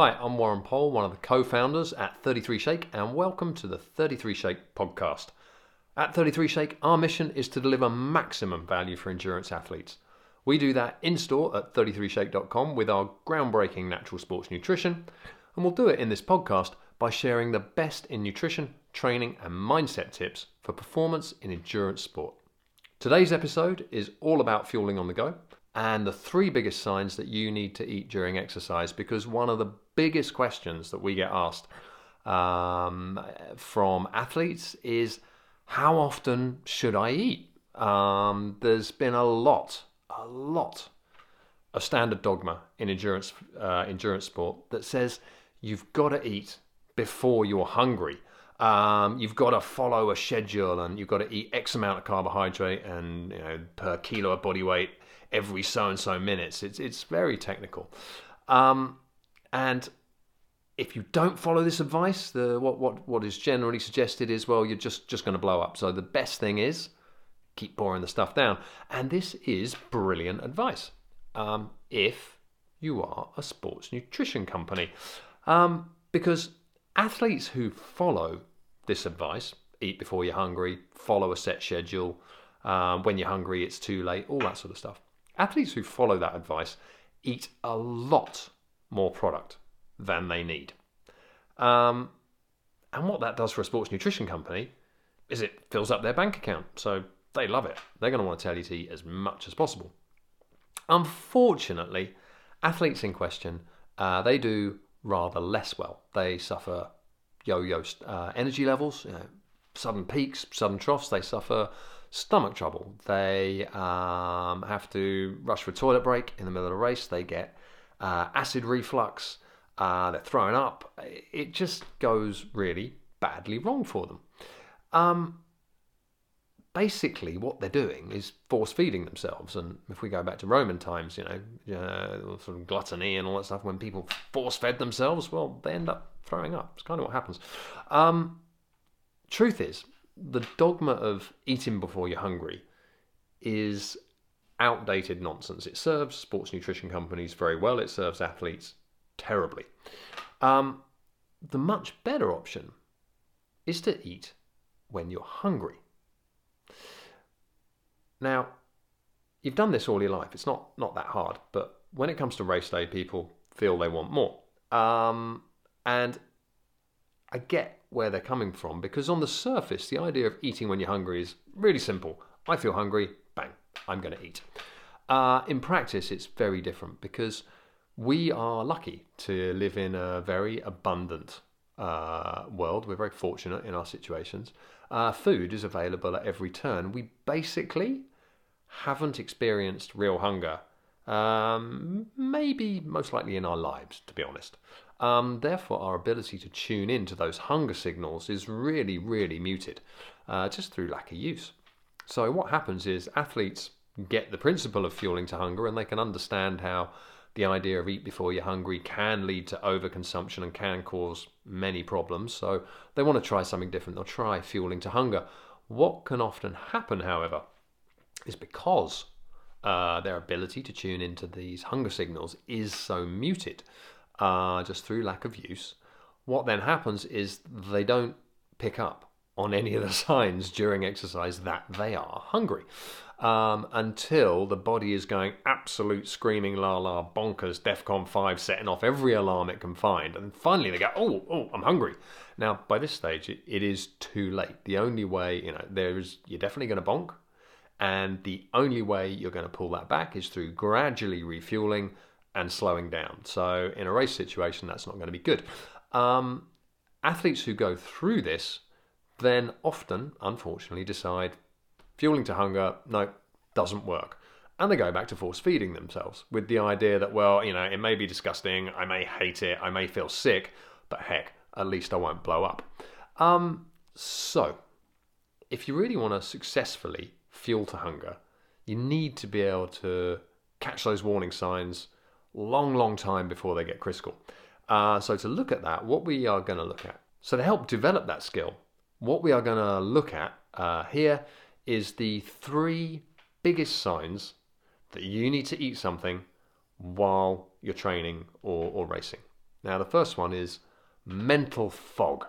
Hi, I'm Warren Pole, one of the co founders at 33 Shake, and welcome to the 33 Shake podcast. At 33 Shake, our mission is to deliver maximum value for endurance athletes. We do that in store at 33shake.com with our groundbreaking natural sports nutrition, and we'll do it in this podcast by sharing the best in nutrition, training, and mindset tips for performance in endurance sport. Today's episode is all about fueling on the go and the three biggest signs that you need to eat during exercise because one of the biggest questions that we get asked um, from athletes is how often should I eat? Um, there's been a lot, a lot of standard dogma in endurance uh, endurance sport that says you've got to eat before you're hungry. Um, you've got to follow a schedule and you've got to eat X amount of carbohydrate and you know per kilo of body weight every so and so minutes. It's it's very technical, um, and if you don't follow this advice, the what what what is generally suggested is well you're just just going to blow up. So the best thing is keep pouring the stuff down, and this is brilliant advice um, if you are a sports nutrition company, um, because athletes who follow this advice eat before you're hungry, follow a set schedule. Um, when you're hungry, it's too late, all that sort of stuff. Athletes who follow that advice eat a lot more product than they need. Um, and what that does for a sports nutrition company is it fills up their bank account. So they love it. They're going to want to tell you to eat as much as possible. Unfortunately, athletes in question, uh, they do rather less well. They suffer yo-yo uh, energy levels, you know, sudden peaks, sudden troughs. They suffer stomach trouble. They um, have to rush for a toilet break in the middle of a race. They get uh, acid reflux. Uh, they're throwing up. It just goes really badly wrong for them. Um, basically, what they're doing is force feeding themselves. And if we go back to Roman times, you know, uh, sort of gluttony and all that stuff, when people force fed themselves, well, they end up throwing up. It's kind of what happens. Um, truth is, the dogma of eating before you're hungry is outdated nonsense. It serves sports nutrition companies very well, it serves athletes terribly. Um, the much better option is to eat when you're hungry. Now, you've done this all your life. It's not not that hard, but when it comes to race day, people feel they want more. Um, and I get where they're coming from because on the surface, the idea of eating when you're hungry is really simple. I feel hungry, I'm going to eat. Uh, in practice, it's very different because we are lucky to live in a very abundant uh, world. We're very fortunate in our situations. Uh, food is available at every turn. We basically haven't experienced real hunger, um, maybe most likely in our lives, to be honest. Um, therefore, our ability to tune in to those hunger signals is really, really muted uh, just through lack of use. So, what happens is athletes get the principle of fueling to hunger and they can understand how the idea of eat before you're hungry can lead to overconsumption and can cause many problems. So, they want to try something different. They'll try fueling to hunger. What can often happen, however, is because uh, their ability to tune into these hunger signals is so muted uh, just through lack of use, what then happens is they don't pick up on any of the signs during exercise that they are hungry. Um, until the body is going absolute screaming la la bonkers, DEFCON 5, setting off every alarm it can find. And finally they go, oh, oh, I'm hungry. Now, by this stage, it, it is too late. The only way, you know, there's, you're definitely going to bonk. And the only way you're going to pull that back is through gradually refueling and slowing down. So in a race situation, that's not going to be good. Um, athletes who go through this then often, unfortunately, decide fueling to hunger, no, doesn't work. And they go back to force feeding themselves with the idea that, well, you know, it may be disgusting, I may hate it, I may feel sick, but heck, at least I won't blow up. Um, so, if you really want to successfully fuel to hunger, you need to be able to catch those warning signs long, long time before they get critical. Uh, so to look at that, what we are going to look at. So to help develop that skill, what we are going to look at uh, here is the three biggest signs that you need to eat something while you're training or, or racing. Now, the first one is mental fog.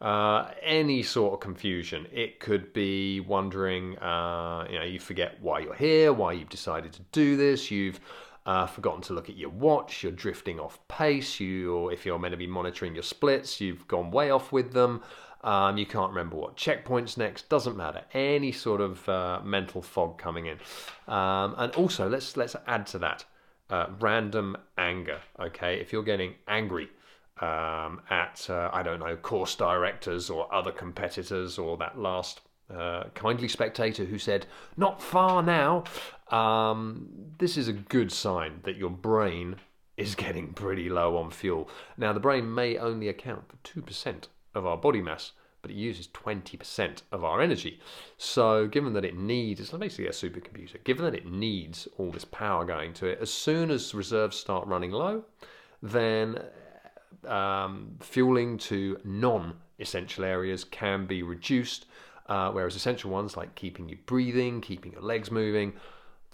Uh, any sort of confusion. It could be wondering, uh, you know, you forget why you're here, why you've decided to do this, you've uh, forgotten to look at your watch, you're drifting off pace, you, if you're meant to be monitoring your splits, you've gone way off with them, um, you can't remember what checkpoint's next, doesn't matter. Any sort of uh, mental fog coming in. Um, and also, let's, let's add to that uh, random anger, okay? If you're getting angry, um, at, uh, I don't know, course directors or other competitors or that last uh, kindly spectator who said, not far now, um, this is a good sign that your brain is getting pretty low on fuel. Now, the brain may only account for 2% of our body mass, but it uses 20% of our energy. So, given that it needs, it's basically a supercomputer, given that it needs all this power going to it, as soon as reserves start running low, then um, fueling to non essential areas can be reduced, uh, whereas essential ones like keeping you breathing, keeping your legs moving,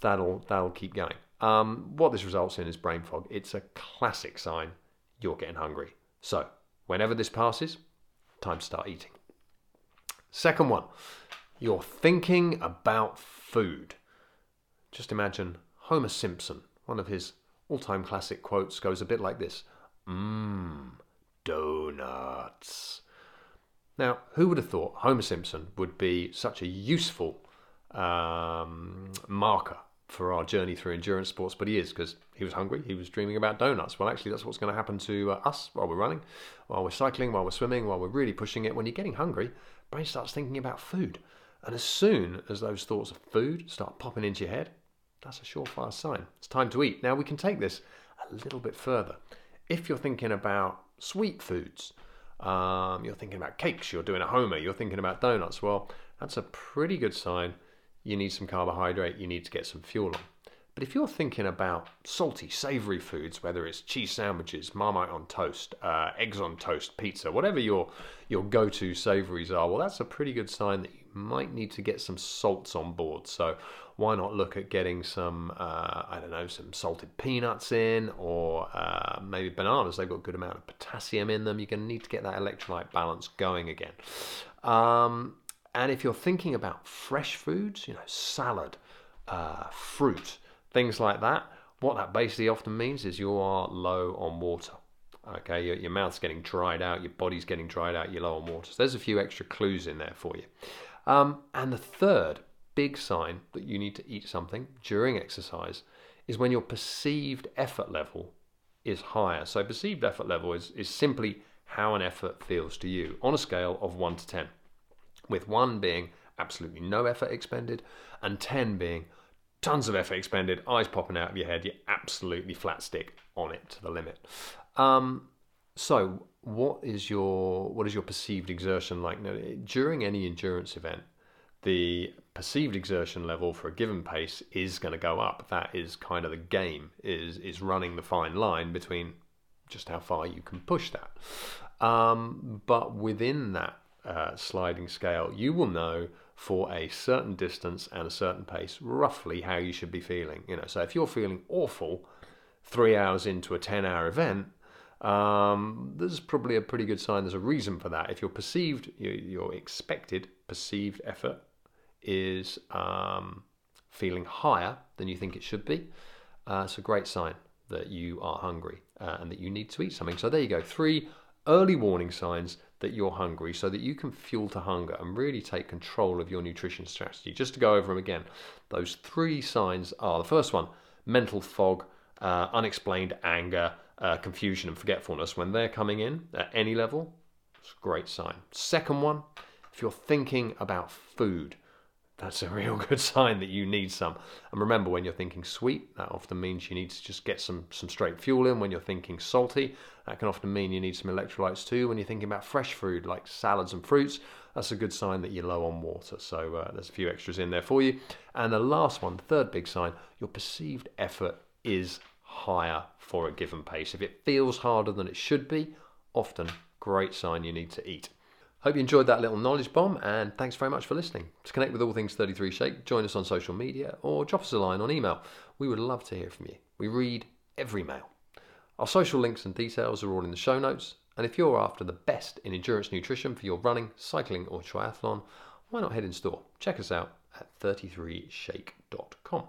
that'll, that'll keep going. Um, what this results in is brain fog. It's a classic sign you're getting hungry. So, whenever this passes, time to start eating. Second one, you're thinking about food. Just imagine Homer Simpson, one of his all time classic quotes goes a bit like this Mmm, donuts. Now, who would have thought Homer Simpson would be such a useful um, marker for our journey through endurance sports? But he is because he was hungry. He was dreaming about donuts. Well, actually, that's what's going to happen to uh, us while we're running, while we're cycling, while we're swimming, while we're really pushing it. When you're getting hungry, brain starts thinking about food. And as soon as those thoughts of food start popping into your head, that's a surefire sign. It's time to eat. Now, we can take this a little bit further if you're thinking about sweet foods, um, you're thinking about cakes, you're doing a homer, you're thinking about donuts, well, that's a pretty good sign you need some carbohydrate, you need to get some fuel on. But if you're thinking about salty, savory foods, whether it's cheese sandwiches, marmite on toast, uh, eggs on toast, pizza, whatever your your go-to savories are, well, that's a pretty good sign that you might need to get some salts on board. So why not look at getting some, uh, I don't know, some salted peanuts in, or uh, maybe bananas? They've got a good amount of potassium in them. You're going to need to get that electrolyte balance going again. Um, and if you're thinking about fresh foods, you know, salad, uh, fruit things like that. What that basically often means is you are low on water. Okay, your, your mouth's getting dried out, your body's getting dried out, you're low on water. So there's a few extra clues in there for you. Um, and the third big sign that you need to eat something during exercise is when your perceived effort level is higher. So perceived effort level is, is simply how an effort feels to you on a scale of 1 to 10, with 1 being absolutely no effort expended and 10 being tons of effort expended, eyes popping out of your head, you're absolutely flat stick on it to the limit. Um, so, what is your what is your perceived exertion like? Now, during any endurance event, the perceived exertion level for a given pace is going to go up. That is kind of the game. Is is running the fine line between just how far you can push that. Um, but within that uh, sliding scale, you will know for a certain distance and a certain pace, roughly how you should be feeling. You know, so if you're feeling awful three hours into a 10 hour event, um, there's probably a pretty good sign. There's a reason for that. If your perceived, your expected perceived effort is um, feeling higher than you think it should be, uh, it's a great sign that you are hungry uh, and that you need to eat something. So there you go. Three early warning signs that you're hungry so that you can fuel to hunger and really take control of your nutrition strategy. Just to go over them again, those three signs are the first one mental fog, uh, unexplained anger, uh, confusion, and forgetfulness. When they're coming in at any level, it's a great sign. Second one, if you're thinking about food, that's a real good sign that you need some. And remember, when you're thinking sweet, that often means you need to just get some, some straight fuel in. When you're thinking salty, that can often mean you need some electrolytes too. When you're thinking about fresh food like salads and fruits, that's a good sign that you're low on water. So uh, there's a few extras in there for you. And the last one, the third big sign, your perceived effort is higher for a given pace. If it feels harder than it should be, often great sign you need to eat. Hope you enjoyed that little knowledge bomb, and thanks very much for listening. To connect with all things 33 Shake, join us on social media or drop us a line on email. We would love to hear from you. We read every mail. Our social links and details are all in the show notes, and if you're after the best in endurance nutrition for your running, cycling, or triathlon, why not head in store? Check us out at 33shake.com.